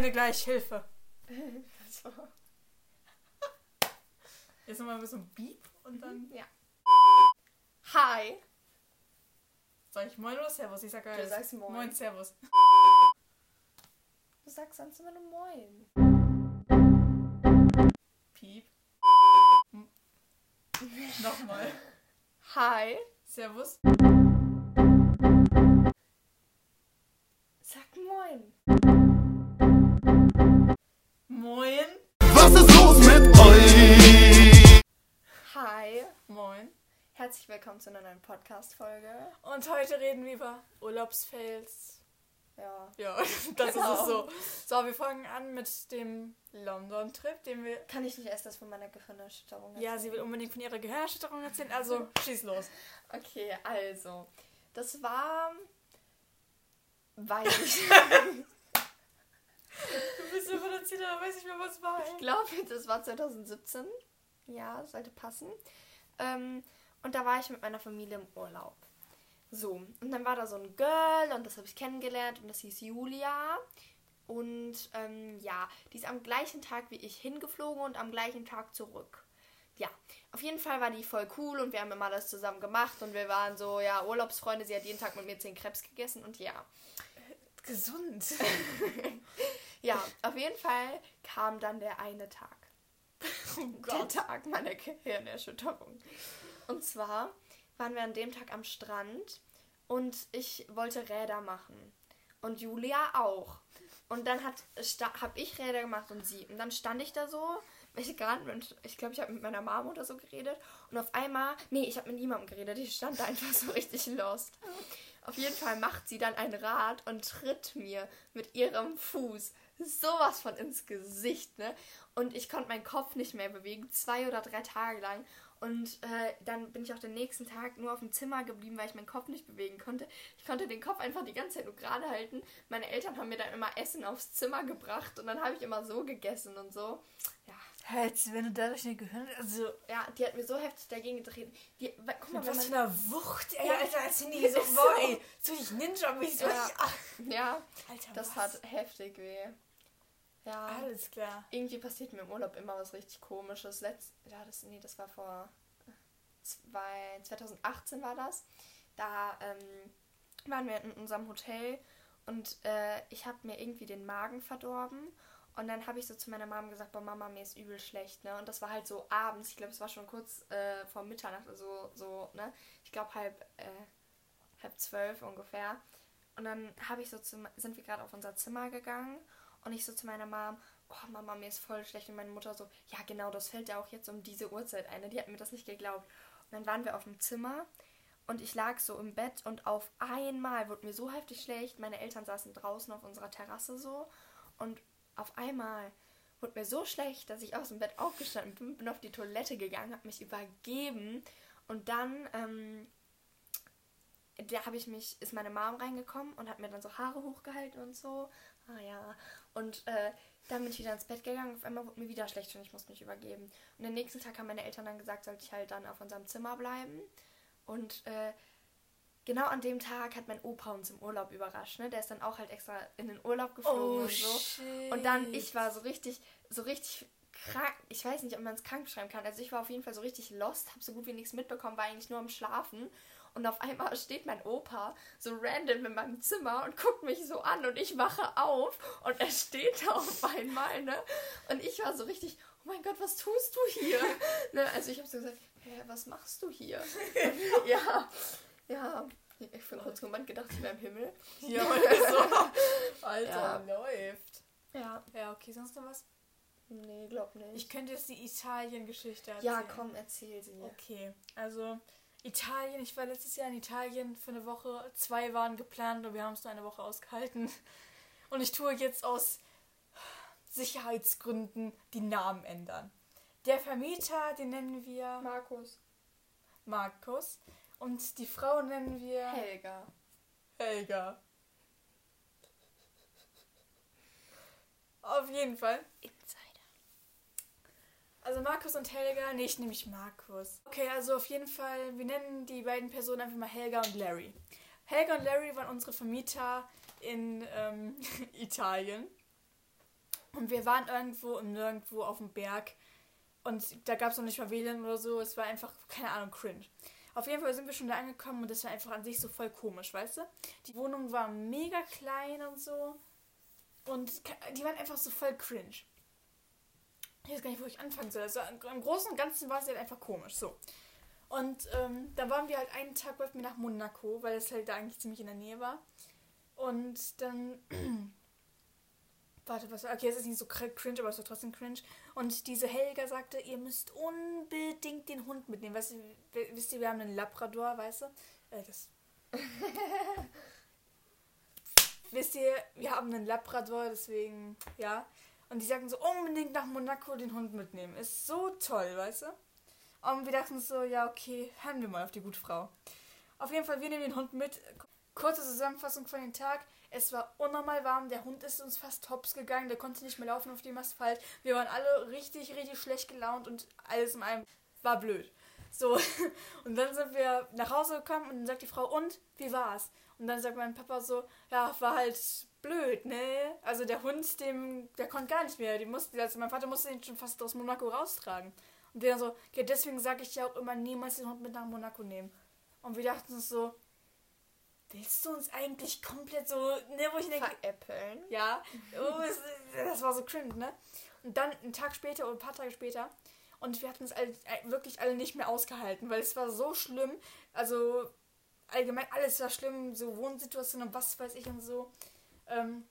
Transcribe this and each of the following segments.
Freunde gleich Hilfe. so. Jetzt nochmal ein bisschen Beep und dann. Ja. Hi. Sag ich Moin oder Servus? Ich sag Du alles. sagst Moin. Moin, Servus. Du sagst sonst immer nur Moin. Piep. Hm. Nochmal. Hi. Servus. Moin. Was ist los mit euch? Hi. Moin. Herzlich willkommen zu einer neuen Podcast-Folge. Und heute reden wir über Urlaubsfails. Ja. Ja, das Genau. ist es so. So, wir fangen an mit dem London-Trip, den wir. Kann ich nicht erst das von meiner Gehirnerschütterung Ja, erzählen? sie will unbedingt von ihrer Gehirnerschütterung erzählen, also schieß los. Okay, also. Das war. Weiß ich. Aber weiß nicht mehr, was war. Ich glaube, das war 2017. Ja, sollte passen. Ähm, und da war ich mit meiner Familie im Urlaub. So, und dann war da so ein Girl und das habe ich kennengelernt und das hieß Julia. Und ähm, ja, die ist am gleichen Tag wie ich hingeflogen und am gleichen Tag zurück. Ja, auf jeden Fall war die voll cool und wir haben immer das zusammen gemacht und wir waren so, ja, Urlaubsfreunde. Sie hat jeden Tag mit mir 10 Krebs gegessen und ja. Gesund. Ja, auf jeden Fall kam dann der eine Tag. Oh Der Tag meiner Gehirnerschütterung. Und zwar waren wir an dem Tag am Strand und ich wollte Räder machen. Und Julia auch. Und dann habe ich Räder gemacht und sie. Und dann stand ich da so, ich gerade mit, ich glaube, ich habe mit meiner Mom oder so geredet. Und auf einmal, nee, ich habe mit niemandem geredet. Ich stand da einfach so richtig lost. Auf jeden Fall macht sie dann ein Rad und tritt mir mit ihrem Fuß sowas von ins Gesicht, ne? Und ich konnte meinen Kopf nicht mehr bewegen, zwei oder drei Tage lang. Und äh, dann bin ich auch den nächsten Tag nur auf dem Zimmer geblieben, weil ich meinen Kopf nicht bewegen konnte. Ich konnte den Kopf einfach die ganze Zeit nur gerade halten. Meine Eltern haben mir dann immer Essen aufs Zimmer gebracht und dann habe ich immer so gegessen und so. Ja, Halt, wenn du dadurch eine Gehirn. Also. ja, die hat mir so heftig dagegen getreten. Die, guck mal, was für man, einer Wucht, ey, Ja. Alter, als die so, So. boah, ey, so ich ninja mich so. Ja. Ja, Alter, das was? hat heftig weh. Ja. Alles klar. irgendwie passiert mir im Urlaub immer was richtig komisches. Letzt, ja, das, nee, das war vor zwei, 2018 war das. Da ähm, waren wir in unserem Hotel und äh, ich habe mir irgendwie den Magen verdorben. Und dann habe ich so zu meiner Mom gesagt, boah Mama, mir ist übel schlecht, ne? Und das war halt so abends, ich glaube, es war schon kurz äh, vor Mitternacht, also so, ne? Ich glaube halb, äh, halb zwölf ungefähr. Und dann habe ich so zu, sind wir gerade auf unser Zimmer gegangen und ich so zu meiner Mom, oh Mama, mir ist voll schlecht. Und meine Mutter so, ja genau, das fällt ja auch jetzt um diese Uhrzeit ein. Die hat mir das nicht geglaubt. Und dann waren wir auf dem Zimmer und ich lag so im Bett und auf einmal wurde mir so heftig schlecht. Meine Eltern saßen draußen auf unserer Terrasse so und auf einmal wurde mir so schlecht, dass ich aus dem Bett aufgestanden bin, bin auf die Toilette gegangen, habe mich übergeben und dann ähm, da habe ich mich, ist meine Mom reingekommen und hat mir dann so Haare hochgehalten und so. Ah ja. Und äh, dann bin ich wieder ins Bett gegangen. Auf einmal wurde mir wieder schlecht und ich musste mich übergeben. Und den nächsten Tag haben meine Eltern dann gesagt, sollte ich halt dann auf unserem Zimmer bleiben. Und äh, genau an dem Tag hat mein Opa uns im Urlaub überrascht. Ne? Der ist dann auch halt extra in den Urlaub geflogen Oh, und so. shit. Und dann, ich war so richtig, so richtig krank. Ich weiß nicht, ob man es krank beschreiben kann. Also ich war auf jeden Fall so richtig lost, habe so gut wie nichts mitbekommen, war eigentlich nur am Schlafen. Und auf einmal steht mein Opa so random in meinem Zimmer und guckt mich so an und ich wache auf und er steht da auf einmal, ne? Und ich war so richtig, oh mein Gott, was tust du hier? ne? Also ich habe so gesagt, hä, was machst du hier? Und, ja, ja. Ich einen kurzen Moment gedacht, ich wäre im Himmel. Ja, so. Alter, Ja. läuft. Ja. Ja, okay, sonst noch was? Nee, glaub nicht. Ich könnte jetzt die Italien-Geschichte erzählen. ja, komm, erzähl sie. Okay, also Italien, ich war letztes Jahr in Italien für eine Woche. Zwei waren geplant und wir haben es nur eine Woche ausgehalten. Und ich tue jetzt aus Sicherheitsgründen die Namen ändern. Der Vermieter, den nennen wir Markus. Markus. Und die Frau nennen wir Helga. Helga. Auf jeden Fall. Also Markus und Helga, nee, ich nehme mich Markus. Okay, also auf jeden Fall, wir nennen die beiden Personen einfach mal Helga und Larry. Helga und Larry waren unsere Vermieter in ähm, Italien. Und wir waren irgendwo im Nirgendwo auf dem Berg. Und da gab es noch nicht mal WLAN oder so. Es war einfach, keine Ahnung, cringe. Auf jeden Fall sind wir schon da angekommen und das war einfach an sich so voll komisch, weißt du? Die Wohnung war mega klein und so. Und die waren einfach so voll cringe. Ich weiß gar nicht, wo ich anfangen soll. Also im Großen und Ganzen war es halt einfach komisch. So. Und ähm, dann waren wir halt einen Tag wollten wir nach Monaco, weil es halt da eigentlich ziemlich in der Nähe war. Und dann. Warte, was war. Okay, es ist nicht so cringe, aber es war trotzdem cringe. Und diese Helga sagte, ihr müsst unbedingt den Hund mitnehmen. Weißt du, wisst ihr, wir haben einen Labrador, weißt du? Äh, das. wisst ihr, wir haben einen Labrador, deswegen, ja. Und die sagten so, unbedingt nach Monaco den Hund mitnehmen. Ist so toll, weißt du? Und wir dachten so, ja, okay, hören wir mal auf die gute Frau. Auf jeden Fall, wir nehmen den Hund mit. Kurze Zusammenfassung von dem Tag. Es war unnormal warm, der Hund ist uns fast tops gegangen, der konnte nicht mehr laufen auf dem Asphalt. Wir waren alle richtig, richtig schlecht gelaunt und alles in einem war blöd. So, und dann sind wir nach Hause gekommen und dann sagt die Frau, und wie war's? Und dann sagt mein Papa so, ja, war halt blöd, ne? Also der Hund, dem, der konnte gar nicht mehr. Die musste, also mein Vater musste ihn schon fast aus Monaco raustragen. Und der so, ja, deswegen sage ich ja auch immer niemals den Hund mit nach Monaco nehmen. Und wir dachten uns so, willst du uns eigentlich komplett so, ne, wo ich denke. Veräppeln? Ja. Oh, das war so cringe, ne? Und dann einen Tag später oder ein paar Tage später und wir hatten es alle, äh, wirklich alle nicht mehr ausgehalten, weil es war so schlimm. Also allgemein alles war schlimm, so Wohnsituation und was weiß ich und so. Ähm,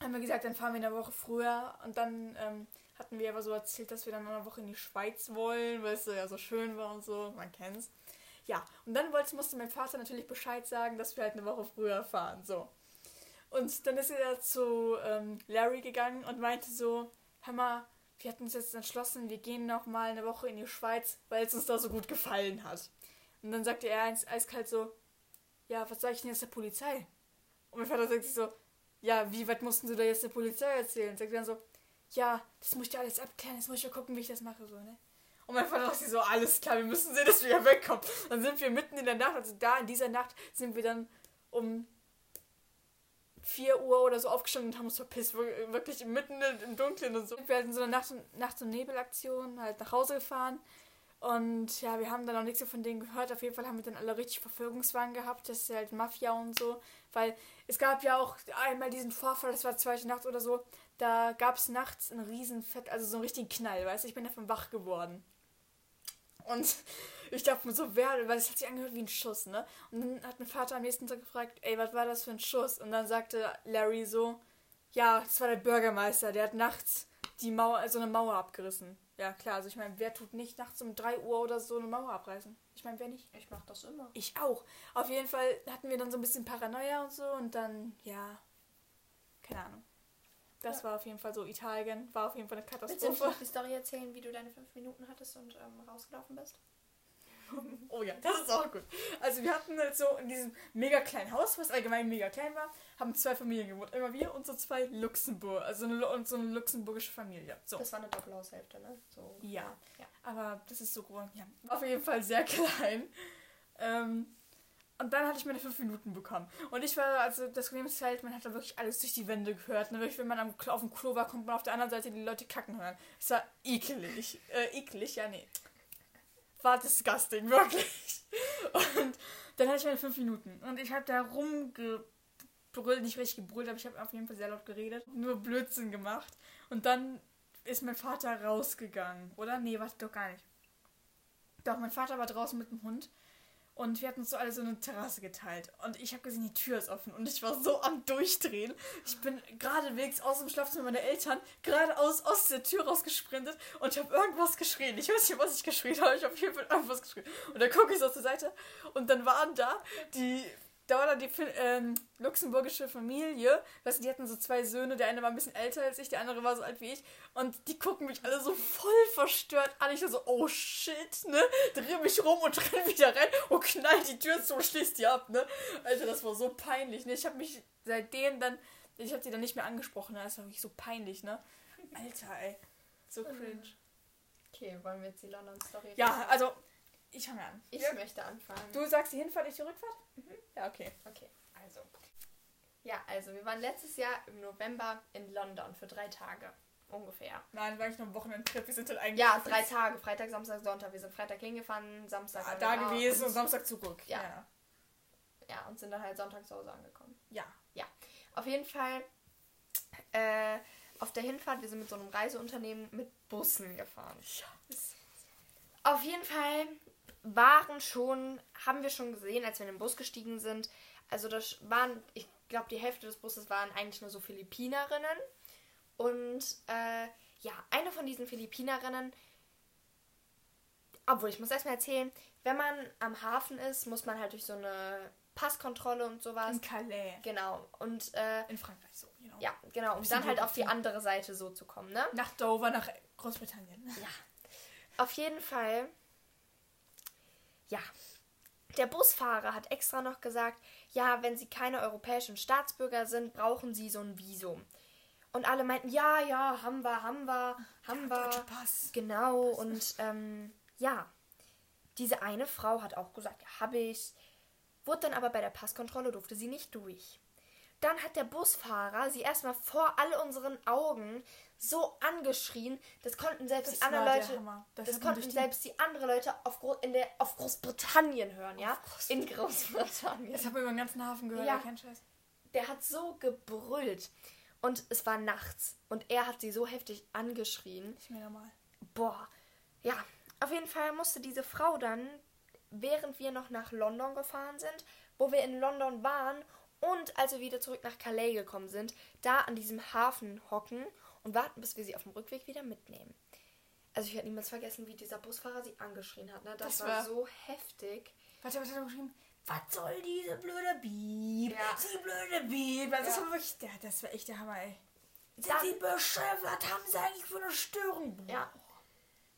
haben wir gesagt, dann fahren wir eine Woche früher und dann ähm, hatten wir aber so erzählt, dass wir dann eine Woche in die Schweiz wollen, weil es ja so schön war und so, man kennt's. Ja, und dann wollte, musste mein Vater natürlich Bescheid sagen, dass wir halt eine Woche früher fahren, so. Und dann ist er zu ähm, Larry gegangen und meinte so, hör mal, wir hatten uns jetzt entschlossen, wir gehen noch mal eine Woche in die Schweiz, weil es uns da so gut gefallen hat. Und dann sagte er eins eiskalt so, ja, was sage ich denn jetzt der Polizei? Und mein Vater sagt sich so, ja, wie weit mussten Sie da jetzt der Polizei erzählen? Sagt dann so, ja, das muss ich alles abklären, jetzt muss ich ja gucken, wie ich das mache, so, ne? Und mein Vater dachte so, alles klar, wir müssen sehen, dass wir hier wegkommen. Dann sind wir mitten in der Nacht, also da in dieser Nacht sind wir dann um 4 Uhr oder so aufgestanden und haben uns verpisst, wirklich mitten im Dunkeln und so. Wir hatten so eine Nacht- und, Nacht und Nebelaktion, halt nach Hause gefahren. Und ja, wir haben dann noch nichts von denen gehört. Auf jeden Fall haben wir dann alle richtig Verfolgungswagen gehabt. Das ist halt Mafia und so. Weil es gab ja auch einmal diesen Vorfall, das war zweite Nacht oder so. Da gab es nachts einen riesen Fett, also so einen richtigen Knall, weißt du? Ich bin davon wach geworden. Und ich dachte mir so, wer, weil es hat sich angehört wie ein Schuss, ne? Und dann hat mein Vater am nächsten Tag gefragt, ey, was war das für ein Schuss? Und dann sagte Larry so, ja, das war der Bürgermeister, der hat nachts die Mauer, so eine Mauer abgerissen. Ja, klar, also ich meine, wer tut nicht nachts um 3 Uhr oder so eine Mauer abreißen? Ich meine, wer nicht? Ich mach das immer. Ich auch. Auf jeden Fall hatten wir dann so ein bisschen Paranoia und so und dann, ja, keine Ahnung. Das ja. war auf jeden Fall so Italien, war auf jeden Fall eine Katastrophe. Willst du die Story erzählen, wie du deine fünf Minuten hattest und ähm, rausgelaufen bist? Oh ja, das ist auch gut. Also wir hatten halt so in diesem mega kleinen Haus, was allgemein mega klein war, haben zwei Familien gewohnt. Immer wir und so zwei Luxemburg, also eine, und so eine luxemburgische Familie. So. Das war eine Doppelhaushälfte, ne? So, ja. ja. Aber das ist so groß. Ja. Auf jeden Fall sehr klein. Ähm, und dann hatte ich meine fünf Minuten bekommen. Und ich war, also das Problem ist halt, man hat da wirklich alles durch die Wände gehört. Ne? Wirklich, wenn man am, auf dem Klo war, konnte man auf der anderen Seite die Leute kacken hören. Es war ekelig. Äh, eklig, ja, nee war disgusting, wirklich. Und dann hatte ich meine fünf Minuten. Und ich habe da rumgebrüllt, nicht richtig gebrüllt, aber ich habe auf jeden Fall sehr laut geredet. Nur Blödsinn gemacht. Und dann ist mein Vater rausgegangen. Oder? Nee, warte doch gar nicht. Doch, mein Vater war draußen mit dem Hund. Und wir hatten uns so alle so eine Terrasse geteilt. Und ich habe gesehen, die Tür ist offen. Und ich war so am Durchdrehen. Ich bin geradewegs aus dem Schlafzimmer meiner Eltern geradeaus aus der Tür rausgesprintet und habe irgendwas geschrien. Ich weiß nicht, was ich geschrien habe. Ich habe auf jeden Fall irgendwas geschrien. Und dann gucke ich so zur Seite. Und dann waren da die da war dann die ähm, luxemburgische Familie, weißt du, die hatten so zwei Söhne, der eine war ein bisschen älter als ich, der andere war so alt wie ich und die gucken mich alle so voll verstört an. Ich so, oh shit, ne, dreh mich rum und renn wieder rein und knall die Tür zu und schließt die ab, ne. Alter, das war so peinlich, ne, ich habe mich seitdem dann, ich habe die dann nicht mehr angesprochen, das war wirklich so peinlich, ne. Alter, ey, so mhm. cringe. Okay, wollen wir jetzt die London-Story Ja, also ich fange an. Ich ja. möchte anfangen. Du sagst die Hinfahrt, ich die Rückfahrt? Mhm. Ja, okay. Okay, also. Ja, also wir waren letztes Jahr im November in London für drei Tage. Ungefähr. Nein, war ich noch ein Wochenendtrip. Wir sind halt eigentlich. Ja, drei Tage. Freitag, Samstag, Sonntag. Wir sind Freitag hingefahren, Samstag Ja, waren da gewesen und und, Samstag zurück. Ja. Ja. Ja, und sind dann halt Sonntag zu Hause angekommen. ja. Auf jeden Fall, äh, auf der Hinfahrt, wir sind mit so einem Reiseunternehmen mit Bussen gefahren. Auf jeden Fall waren schon, haben wir schon gesehen, als wir in den Bus gestiegen sind, also das waren, ich glaube, die Hälfte des Busses waren eigentlich nur so Philippinerinnen. Und äh, ja, eine von diesen Philippinerinnen, obwohl ich muss erstmal erzählen, wenn man am Hafen ist, muss man halt durch so eine Passkontrolle und sowas. In Calais. Genau. Und äh, In Frankreich so, genau. ja, genau, um dann halt auf die andere Seite so zu kommen, ne? Nach Dover, nach Großbritannien. Ja. Auf jeden Fall. Ja. Der Busfahrer hat extra noch gesagt, ja, wenn sie keine europäischen Staatsbürger sind, brauchen sie so ein Visum. Und alle meinten, ja, ja, haben wir, haben wir, haben wir. Deutscher Pass. Genau, und ähm, ja, diese eine Frau hat auch gesagt, ja, habe ich. Wurde dann aber bei der Passkontrolle, durfte sie nicht durch. Dann hat der Busfahrer sie erstmal vor all unseren Augen so angeschrien, das konnten selbst Das die anderen Leute, das, Das konnten selbst die anderen Leute auf, Gro in der, auf Großbritannien hören, ja? Groß- In Großbritannien. Das haben wir über den ganzen Hafen gehört, Ja. kein Scheiß. Der hat so gebrüllt. Und es war nachts. Und er hat sie so heftig angeschrien. Ist mir normal. Boah. Ja, auf jeden Fall musste diese Frau dann, während wir noch nach London gefahren sind, wo wir in London waren und als wir wieder zurück nach Calais gekommen sind, da an diesem Hafen hocken und warten, bis wir sie auf dem Rückweg wieder mitnehmen. Also ich werde niemals vergessen, wie dieser Busfahrer sie angeschrien hat. Ne? Das, Das war war- so heftig. Warte, was hat er geschrieben? Was soll diese blöde Bieb? Ja. Sie blöde Bieb. Das, Ja. war wirklich, das war echt der Hammer, ey. Sind Dann- Sie bescheuert? Was haben Sie eigentlich für eine Störung? Ja.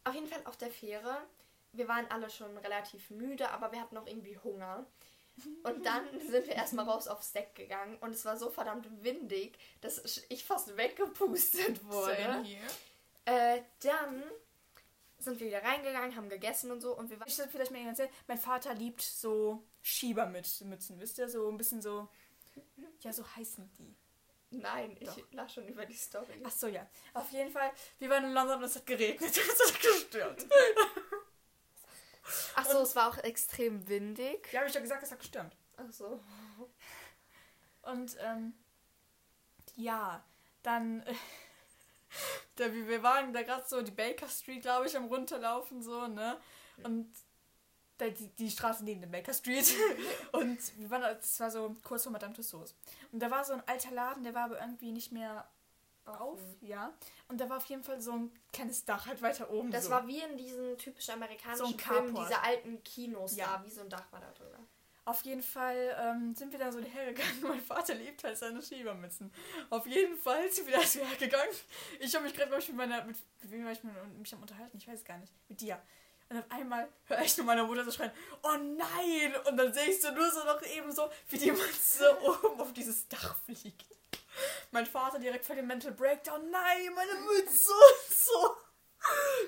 Auf jeden Fall auf der Fähre. Wir waren alle schon relativ müde, aber wir hatten noch irgendwie Hunger. Und dann sind wir erstmal raus aufs Deck gegangen und es war so verdammt windig, dass ich fast weggepustet wurde. Äh, dann sind wir wieder reingegangen, haben gegessen und so und wir waren. Ich sollte vielleicht mal erzählen, mein Vater liebt so Schiebermützen, wisst ihr? So ein bisschen so. Ja, so heißen die. Nein, ich Doch. lach schon über die Story. Ach so, ja. Auf jeden Fall, wir waren in London und es hat geregnet. Es hat gestürmt. Ach so, es war auch extrem windig. Ja, habe ich ja gesagt, es hat gestürmt. Ach so. Und, ähm, ja, dann, äh, da, wir wir waren da gerade so die Baker Street, glaube ich, am runterlaufen, so, ne? Und da, die, die Straße neben der Baker Street. Und wir waren, das war so kurz vor Madame Tussauds. Und da war so ein alter Laden, der war aber irgendwie nicht mehr auf, ja. Und da war auf jeden Fall so ein kleines Dach halt weiter oben. Das so. war wie in diesen typischen amerikanischen So Filmen, diese alten Kinos Ja. da, wie so ein Dach war da drüber. Auf jeden Fall ähm, sind wir da so hergegangen. Mein Vater liebt halt seine Schiebermützen. Auf jeden Fall sind wir da so hergegangen. Ich habe mich gerade, glaube ich, mit meiner. Mit, mit wem war ich mit, mich am Unterhalten? Ich weiß gar nicht. Mit dir. Und auf einmal höre ich nur meine Mutter so schreien: Oh nein! Und dann sehe ich so nur so noch eben so, wie die Mütze oben auf dieses Dach fliegt. Mein Vater direkt voll den Mental Breakdown: Nein, meine Mütze! Und so.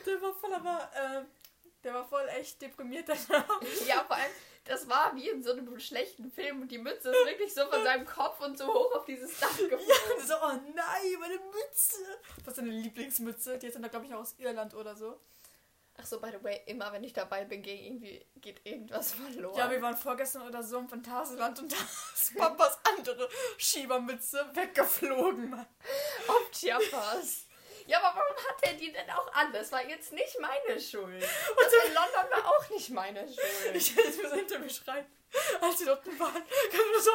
Der war voll aber. Äh, der war voll echt deprimiert danach. Ja, vor allem, das war wie in so einem schlechten Film und die Mütze ist wirklich so von seinem Kopf und so hoch auf dieses Dach geflogen. Ja, so, oh nein, meine Mütze. Was ist deine Lieblingsmütze? Die ist dann, glaube ich, aus Irland oder so. Ach so, by the way, immer wenn ich dabei bin, geht irgendwie geht irgendwas verloren. Ja, wir waren vorgestern oder so im Phantasialand und da ist Papas andere Schiebermütze weggeflogen, Mann. auf Chiapas. Ja, aber warum hat er die denn auch an? Das war jetzt nicht meine Schuld. Und in London war auch nicht meine Schuld. Ich hätte es mir so hinter mir schreien. Als sie dort waren, kam nur so,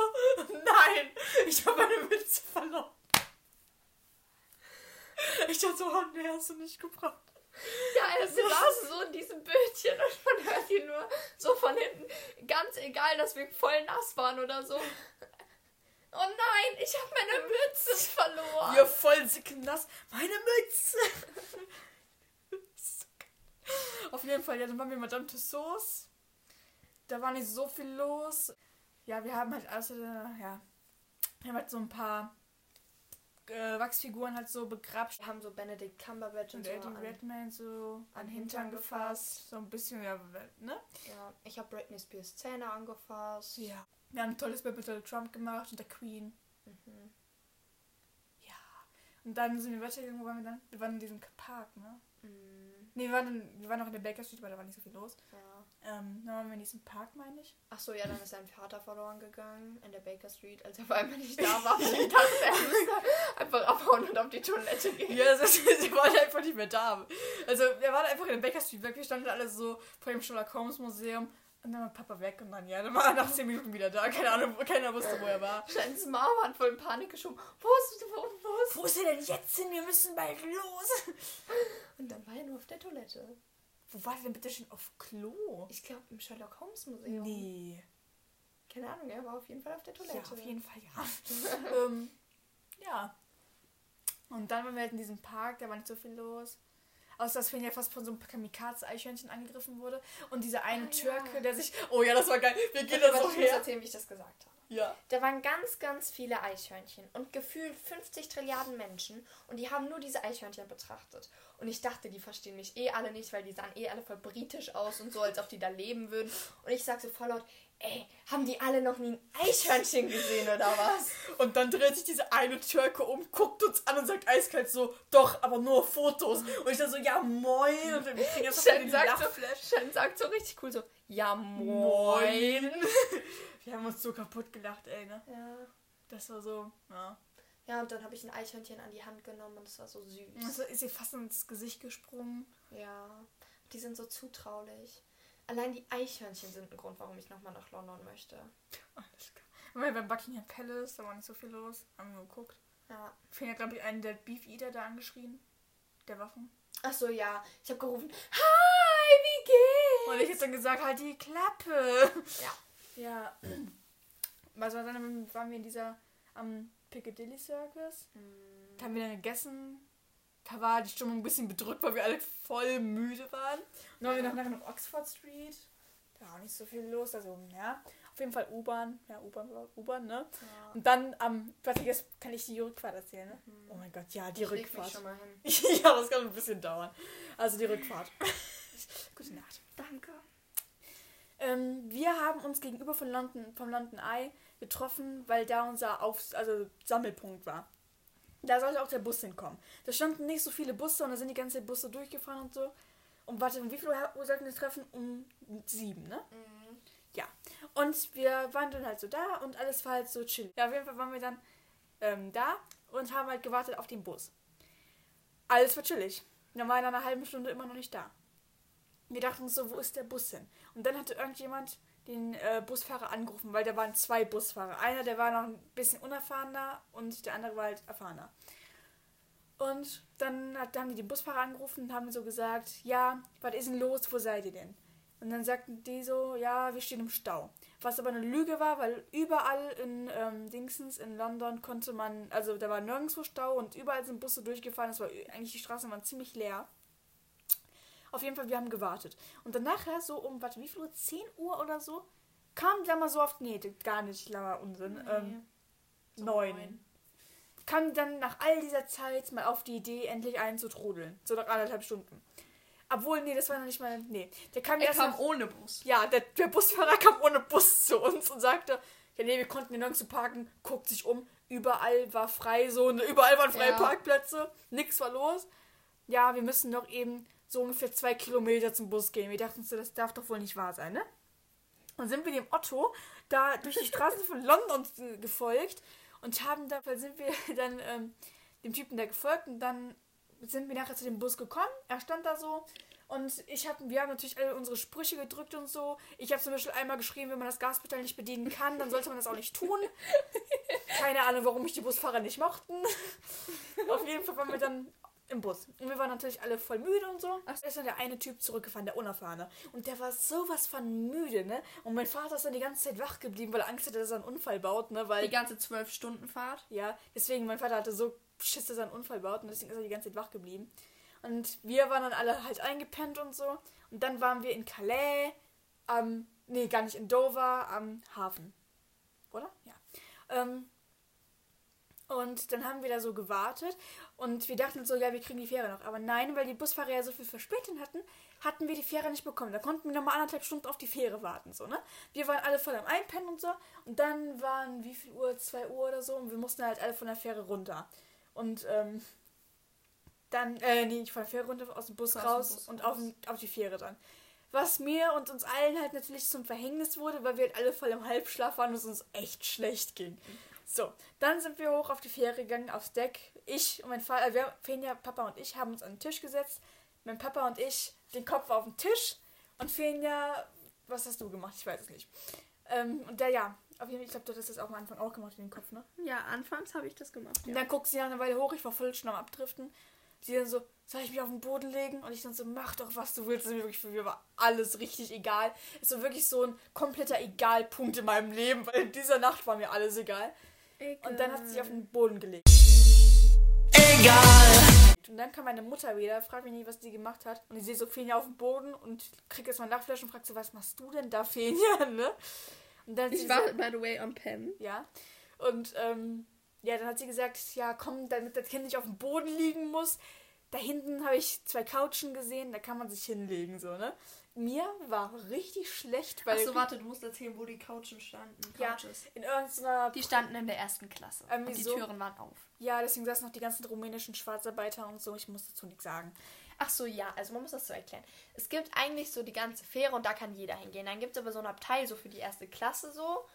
nein, ich habe meine Mütze verloren. Ich dachte so, oh nee, hast du nicht gebracht. Ja, er saß so in diesem Bötchen und man hört ihn nur so von hinten. Ganz egal, dass wir voll nass waren oder so. Oh nein, ich habe meine Mütze verloren. Wir voll nass. Meine Mütze. Auf jeden Fall, ja, dann waren wir Madame Tussauds. Da war nicht so viel los. Ja, wir haben halt also, ja, wir haben halt so ein paar äh, Wachsfiguren halt so begrapscht. Wir haben so Benedict Cumberbatch und, Und so. Eddie Redmayne so an an Hintern Hintern gefasst. So ein bisschen, ja, ne? Ja, ich habe Britney Spears Zähne angefasst. Ja. Wir haben ein tolles Bild mit Donald Trump gemacht und der Queen. Mhm. Und dann sind wir weitergegangen, wo waren wir dann? Wir waren in diesem Park, ne? Mhm. Nee, wir waren, in, wir waren noch in der Baker Street, weil da war nicht so viel los. Ja. Ähm, dann waren wir in diesem Park, meine ich. Ach so, ja, dann ist sein Vater verloren gegangen in der Baker Street, als er vor allem nicht da war. Und ich dachte, er müsste einfach abhauen und auf die Toilette gehen. Ja, ist, wir waren einfach nicht mehr da. Also, wir waren einfach in der Baker Street weg. Wir standen alle so vor dem Sherlock Holmes Museum. Und dann war Papa weg und dann, ja, dann war er nach 10 Minuten wieder da. Keine Ahnung, keiner wusste, wo er war. Shans Mama hat voll in Panik geschoben. Wo ist, wo, wo ist? Wo ist er denn jetzt hin? Wir müssen bald los. Und dann war er nur auf der Toilette. Wo war der denn bitte schon auf Klo? Ich glaube im Sherlock Holmes Museum. Nee. Keine Ahnung, er war auf jeden Fall auf der Toilette. Ja, auf jeden Fall, ja. ähm, ja. Und dann waren wir halt in diesem Park, da war nicht so viel los. Außer dass Finn ja fast von so einem Kamikaze-Eichhörnchen angegriffen wurde. Und dieser eine Ah, Türke, ja. der sich. Oh ja, das war geil. Wir gehen da so warte, ich her. erzählen, wie ich das gesagt habe. Ja. Da waren ganz, ganz viele Eichhörnchen und gefühlt 50 Trilliarden Menschen und die haben nur diese Eichhörnchen betrachtet. Und ich dachte, die verstehen mich eh alle nicht, weil die sahen eh alle voll britisch aus und so, als ob die da leben würden. Und ich sag so voll laut, ey, haben die alle noch nie ein Eichhörnchen gesehen oder was? Und dann dreht sich diese eine Türke um, guckt uns an und sagt eiskalt so, doch, aber nur Fotos. Und ich dann so, ja, moin. Und wir kriegen jetzt Shen sagt, so. Shen sagt so richtig cool so, ja Moin. moin. Wir haben uns so kaputt gelacht, ey, ne? Ja. Das war so, ja. Ja, und dann habe ich ein Eichhörnchen an die Hand genommen und es war so süß. Also ist ihr fast ins Gesicht gesprungen. Ja, die sind so zutraulich. Allein die Eichhörnchen sind ein Grund, warum ich nochmal nach London möchte. Alles klar. Wir waren beim Buckingham Palace, da war nicht so viel los. Haben wir geguckt. Ja. Fing ja, glaube ich, einen der Beef Eater da angeschrien. Der Waffen. Ach so, ja. Ich habe gerufen, Hi, wie geht's? Und ich hätte dann gesagt, halt die Klappe. Ja. Ja. Also dann waren wir in dieser am Piccadilly Circus. Hm, Da haben wir dann gegessen. Da war die Stimmung ein bisschen bedrückt, weil wir alle voll müde waren. Und dann waren wir noch nachher noch Oxford Street. Da war auch nicht so viel los. Also, ja. Auf jeden Fall U-Bahn. Ja, U-Bahn U-Bahn, ne? Ja. Und dann am, warte, jetzt kann ich die Rückfahrt erzählen, ne? Oh mein Gott, ja, die Ich leg mich Rückfahrt. schon mal hin. ja, das kann ein bisschen dauern. Also die Rückfahrt. Gute Nacht. Danke. Ähm, wir haben uns gegenüber von London, vom London Eye getroffen, weil da unser Auf also Sammelpunkt war. Da sollte auch der Bus hinkommen. Da standen nicht so viele Busse und da sind die ganze Busse durchgefahren und so. Und warte, um wie viel Uhr sollten wir treffen? Um sieben, ne? Mhm. Ja. Und wir waren dann halt so da und alles war halt so chill. Ja, auf jeden Fall waren wir dann ähm, da und haben halt gewartet auf den Bus. Alles war chillig. Dann war nach einer halben Stunde immer noch nicht da. Wir dachten so, wo ist der Bus hin? Und dann hatte irgendjemand den äh, Busfahrer angerufen, weil da waren zwei Busfahrer. Einer, der war noch ein bisschen unerfahrener und der andere war halt erfahrener. Und dann hat, haben die den Busfahrer angerufen und haben so gesagt, ja, was ist denn los, wo seid ihr denn? Und dann sagten die so, ja, wir stehen im Stau. Was aber eine Lüge war, weil überall in ähm, Dingsens in London konnte man, also da war nirgendwo Stau und überall sind Busse durchgefahren. Es war eigentlich die Straßen waren ziemlich leer. Auf jeden Fall, wir haben gewartet. Und dann nachher, so um, warte, wie viel Uhr? 10 Uhr oder so? Kam da mal so oft, nee, gar nicht, langer Unsinn. Ähm, So neun. neun. Kam dann nach all dieser Zeit mal auf die Idee, endlich einzutrudeln. So nach anderthalb Stunden. Obwohl, nee, das war noch nicht mal, nee. Der kam Er kam nach, ohne Bus. ja, der, der Busfahrer kam ohne Bus zu uns und sagte, ja, nee, wir konnten hier nirgends parken, guckt sich um, überall war frei, so, überall waren freie Ja. Parkplätze, nix war los. Ja, wir müssen noch eben so ungefähr zwei Kilometer zum Bus gehen. Wir dachten so, das darf doch wohl nicht wahr sein, ne? Und sind wir dem Otto da durch die Straßen von London gefolgt und haben da, sind wir dann ähm, dem Typen da gefolgt und dann sind wir nachher zu dem Bus gekommen. Er stand da so und ich hab, wir haben natürlich alle unsere Sprüche gedrückt und so. Ich habe zum Beispiel einmal geschrieben, wenn man das Gaspedal nicht bedienen kann, dann sollte man das auch nicht tun. Keine Ahnung, warum mich die Busfahrer nicht mochten. Auf jeden Fall waren wir dann im Bus. Und wir waren natürlich alle voll müde und so. Da ist dann der eine Typ zurückgefahren, der Unerfahrene. Und der war sowas von müde, ne? Und mein Vater ist dann die ganze Zeit wach geblieben, weil er Angst hatte, dass er einen Unfall baut, ne? Weil Die ganze zwölf Stunden Fahrt. ja, deswegen, mein Vater hatte so Schiss, dass er einen Unfall baut und deswegen ist er die ganze Zeit wach geblieben. Und wir waren dann alle halt eingepennt und so. Und dann waren wir in Calais, am, nee, gar nicht in Dover, am Hafen. Oder? Ja. Ähm, Und dann haben wir da so gewartet und wir dachten so, ja, wir kriegen die Fähre noch. Aber nein, weil die Busfahrer ja so viel Verspätung hatten, hatten wir die Fähre nicht bekommen. Da konnten wir nochmal anderthalb Stunden auf die Fähre warten, so, ne? Wir waren alle voll am Einpennen und so. Und dann waren, wie viel Uhr? Zwei Uhr oder so. Und wir mussten halt alle von der Fähre runter. Und, ähm, dann, äh, nee, nicht von der Fähre runter, aus dem Bus Aus dem raus Bus und raus. auf, auf die Fähre dann. Was mir und uns allen halt natürlich zum Verhängnis wurde, weil wir halt alle voll im Halbschlaf waren und es uns echt schlecht ging. So, dann sind wir hoch auf die Fähre gegangen, aufs Deck. Ich und mein Vater, äh, wir, Fenja, Papa und ich haben uns an den Tisch gesetzt. Mein Papa und ich den Kopf auf den Tisch. Und Fenja, was hast du gemacht? Ich weiß es nicht. Ähm, und der, ja, auf jeden Fall, ich glaube, du hast das auch am Anfang auch gemacht in den Kopf, ne? Ja, anfangs habe ich das gemacht. Und dann guckt sie nach einer Weile hoch, ich war voll schon am Abdriften. Sie dann so, soll ich mich auf den Boden legen? Und ich dann so, mach doch, was du willst. Und wirklich, für mich war alles richtig egal. Es war wirklich so ein kompletter Egalpunkt in meinem Leben, weil in dieser Nacht war mir alles egal. Und dann hat sie sich auf den Boden gelegt. Egal. Und dann kam meine Mutter wieder, fragt mich nie, was die gemacht hat. Und ich sehe so Fenja auf dem Boden und krieg jetzt mal Nachflash und fragt so, was machst du denn da, Fenja, ne? Und dann Ich war, so, by the way, on Pen. Ja. Und ähm, ja, dann hat sie gesagt, ja, komm, damit das Kind nicht auf dem Boden liegen muss. Da hinten habe ich zwei Couchen gesehen, da kann man sich hinlegen, so, ne? Mir war richtig schlecht, weil Achso, warte, du musst erzählen, wo die Couchen standen. ja, Couches. in irgendeiner Die standen in der ersten Klasse. Ähm, und die wieso? Türen waren auf. ja, deswegen saßen noch die ganzen rumänischen Schwarzarbeiter und so. Ich muss dazu nichts sagen. Ach so, ja, also man muss das so erklären. Es gibt eigentlich so die ganze Fähre und da kann jeder hingehen. Dann gibt es aber so ein Abteil so für die erste Klasse so.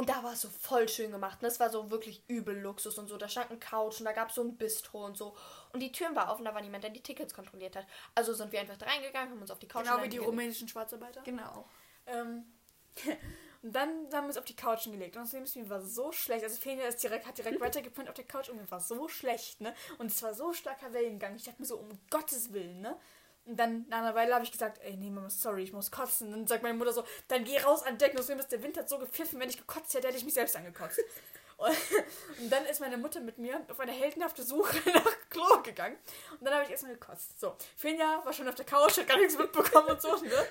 Und da war es so voll schön gemacht. Ne? Es war so wirklich übel Luxus und so. Da stand ein Couch und da gab es so ein Bistro und so. Und die Türen waren offen, da war niemand, der die Tickets kontrolliert hat. Also sind wir einfach da reingegangen, haben uns auf die Couch Genau wie gelegt. die rumänischen Schwarzarbeiter. Genau. Ähm, und dann haben wir uns auf die Couchen gelegt. Und das mir war so schlecht. Also Fenja ist direkt, hat direkt weitergepennt auf der Couch und mir war so schlecht, ne? Und es war so starker Wellengang. Ich dachte mir so, um Gottes Willen, ne? Und dann nach einer Weile habe ich gesagt, ey, nee, Mama, sorry, ich muss kotzen. Und dann sagt meine Mutter so, dann geh raus an Deck. Und so, der Wind hat so gepfiffen, wenn ich gekotzt hätte, hätte ich mich selbst angekotzt. Und, dann ist meine Mutter mit mir auf eine heldenhafte Suche nach Klo gegangen. Und dann habe ich erstmal gekotzt. So, Fenja war schon auf der Couch, hat gar nichts mitbekommen und so, ne?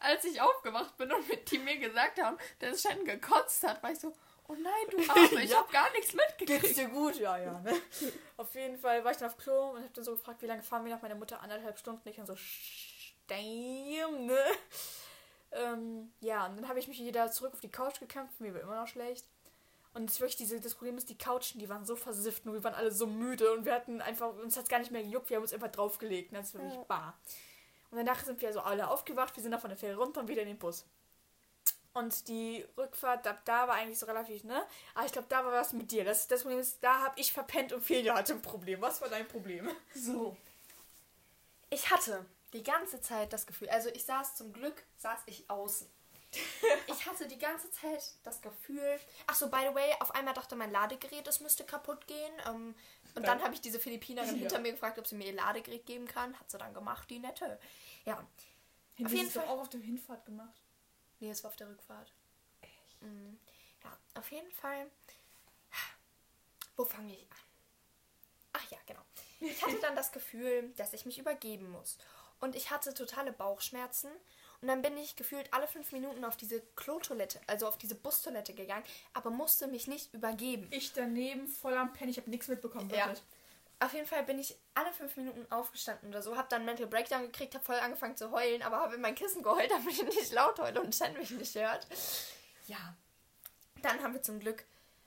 Als ich aufgewacht bin und die mir gesagt haben, dass Shen gekotzt hat, war ich so, oh nein, du Arme, ich Ja. habe gar nichts Geht's mitgekriegt. dir gut? Ja, ja, ne? Auf jeden Fall war ich dann auf Klo und hab dann so gefragt, wie lange fahren wir nach meiner Mutter? Anderthalb Stunden. Ich dann so, "Sch- damn, ne? Ähm, ja, und dann habe ich mich wieder zurück auf die Couch gekämpft. Mir war immer noch schlecht. Und ist wirklich diese, das Problem ist, die Couchen, die waren so versifft und wir waren alle so müde und wir hatten einfach, uns hat gar nicht mehr gejuckt, wir haben uns einfach draufgelegt. Und das ist wirklich bar. Und danach sind wir so alle aufgewacht, wir sind dann von der Fähre runter und wieder in den Bus. Und die Rückfahrt, ab da war eigentlich so relativ, ne? Aber ich glaube, da war was mit dir. Das, das Problem ist, da habe ich verpennt und Felia hatte ein Problem. Was war dein Problem? So. Ich hatte die ganze Zeit das Gefühl, also ich saß zum Glück, saß ich außen. Ich hatte die ganze Zeit das Gefühl, ach so, by the way, auf einmal dachte mein Ladegerät, es müsste kaputt gehen. Ähm, und dann habe ich diese Philippinerin Ja. hinter mir gefragt, ob sie mir ihr Ladegerät geben kann. Hat sie dann gemacht, die nette. Ja, Auf jeden Fall. auch auf der Hinfahrt gemacht. Nee, es war auf der Rückfahrt. Mhm. Ja, auf jeden Fall. Wo fange ich an? Ach ja, genau. Ich hatte dann das Gefühl, dass ich mich übergeben muss. Und ich hatte totale Bauchschmerzen. Und dann bin ich gefühlt alle fünf Minuten auf diese Klotoilette, also auf diese Bustoilette gegangen, aber musste mich nicht übergeben. Ich daneben voll am Pen, ich habe nichts mitbekommen. Ja. Auf jeden Fall bin ich alle fünf Minuten aufgestanden oder so, hab dann einen Mental Breakdown gekriegt, hab voll angefangen zu heulen, aber habe in mein Kissen geheult, damit ich nicht laut heule und Shen mich nicht hört. Ja. Dann haben wir zum Glück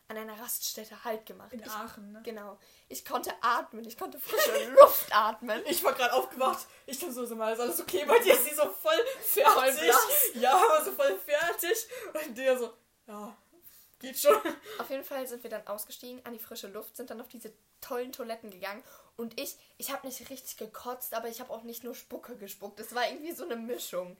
an einer Raststätte Halt gemacht. In ich, Aachen, ne? Genau. Ich konnte atmen, ich konnte frische Luft atmen. Ich war gerade aufgewacht. Ich dachte so, sag mal, ist alles okay bei dir? Ist sie so voll fertig? Voll. Ja, so voll fertig. Und der so, ja, geht schon. Auf jeden Fall sind wir dann ausgestiegen an die frische Luft, sind dann auf diese tollen Toiletten gegangen und ich, ich habe nicht richtig gekotzt, aber ich habe auch nicht nur Spucke gespuckt. Es war irgendwie so eine Mischung.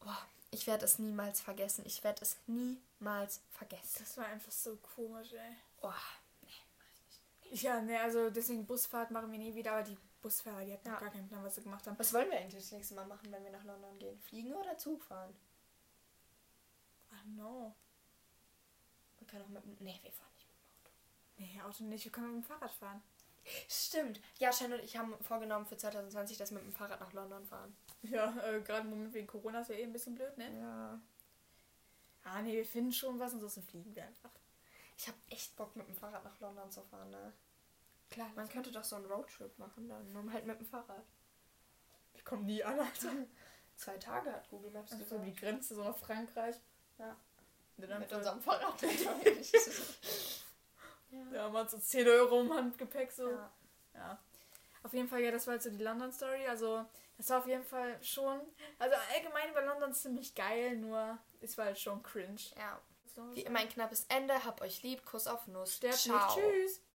Boah, ich werde es niemals vergessen. Ich werde es niemals vergessen. Das war einfach so komisch, ey. Oh, Ja, ne, also deswegen Busfahrt machen wir nie wieder, aber die Busfahrer, die hatten Ja. noch gar keinen Plan, was sie gemacht haben. was wollen wir eigentlich das nächste Mal machen, wenn wir nach London gehen? Fliegen oder Zug fahren? I don't know. Wir können auch mit dem... Nee, wir fahren nicht mit dem Auto. Nee, Auto nicht, wir können mit dem Fahrrad fahren. Stimmt. Ja, Shen und ich haben vorgenommen für 2020, dass wir mit dem Fahrrad nach London fahren. Ja, äh, gerade im Moment wegen Corona ist ja eh ein bisschen blöd, ne? Ja. Ah, nee, wir finden schon was, ansonsten fliegen wir einfach. Ich habe echt Bock, mit dem Fahrrad nach London zu fahren, ne? Klar, Man könnte doch so einen Roadtrip machen, dann nur halt mit dem Fahrrad. ich komme nie an, Alter. Zwei Tage hat Google Maps Also die Grenze, so nach Frankreich. Ja. Mit unserem Fahrrad. ja. Man hat so 10 Euro im Handgepäck so. Ja. Ja. Auf jeden Fall, ja, das war jetzt so die London-Story. Also, das war auf jeden Fall schon. Also, allgemein war London ziemlich geil, nur es war halt schon cringe. ja. Wie immer ein knappes Ende. Hab euch lieb. Kuss auf Nuss. Sterbt Ciao. nicht. Tschüss.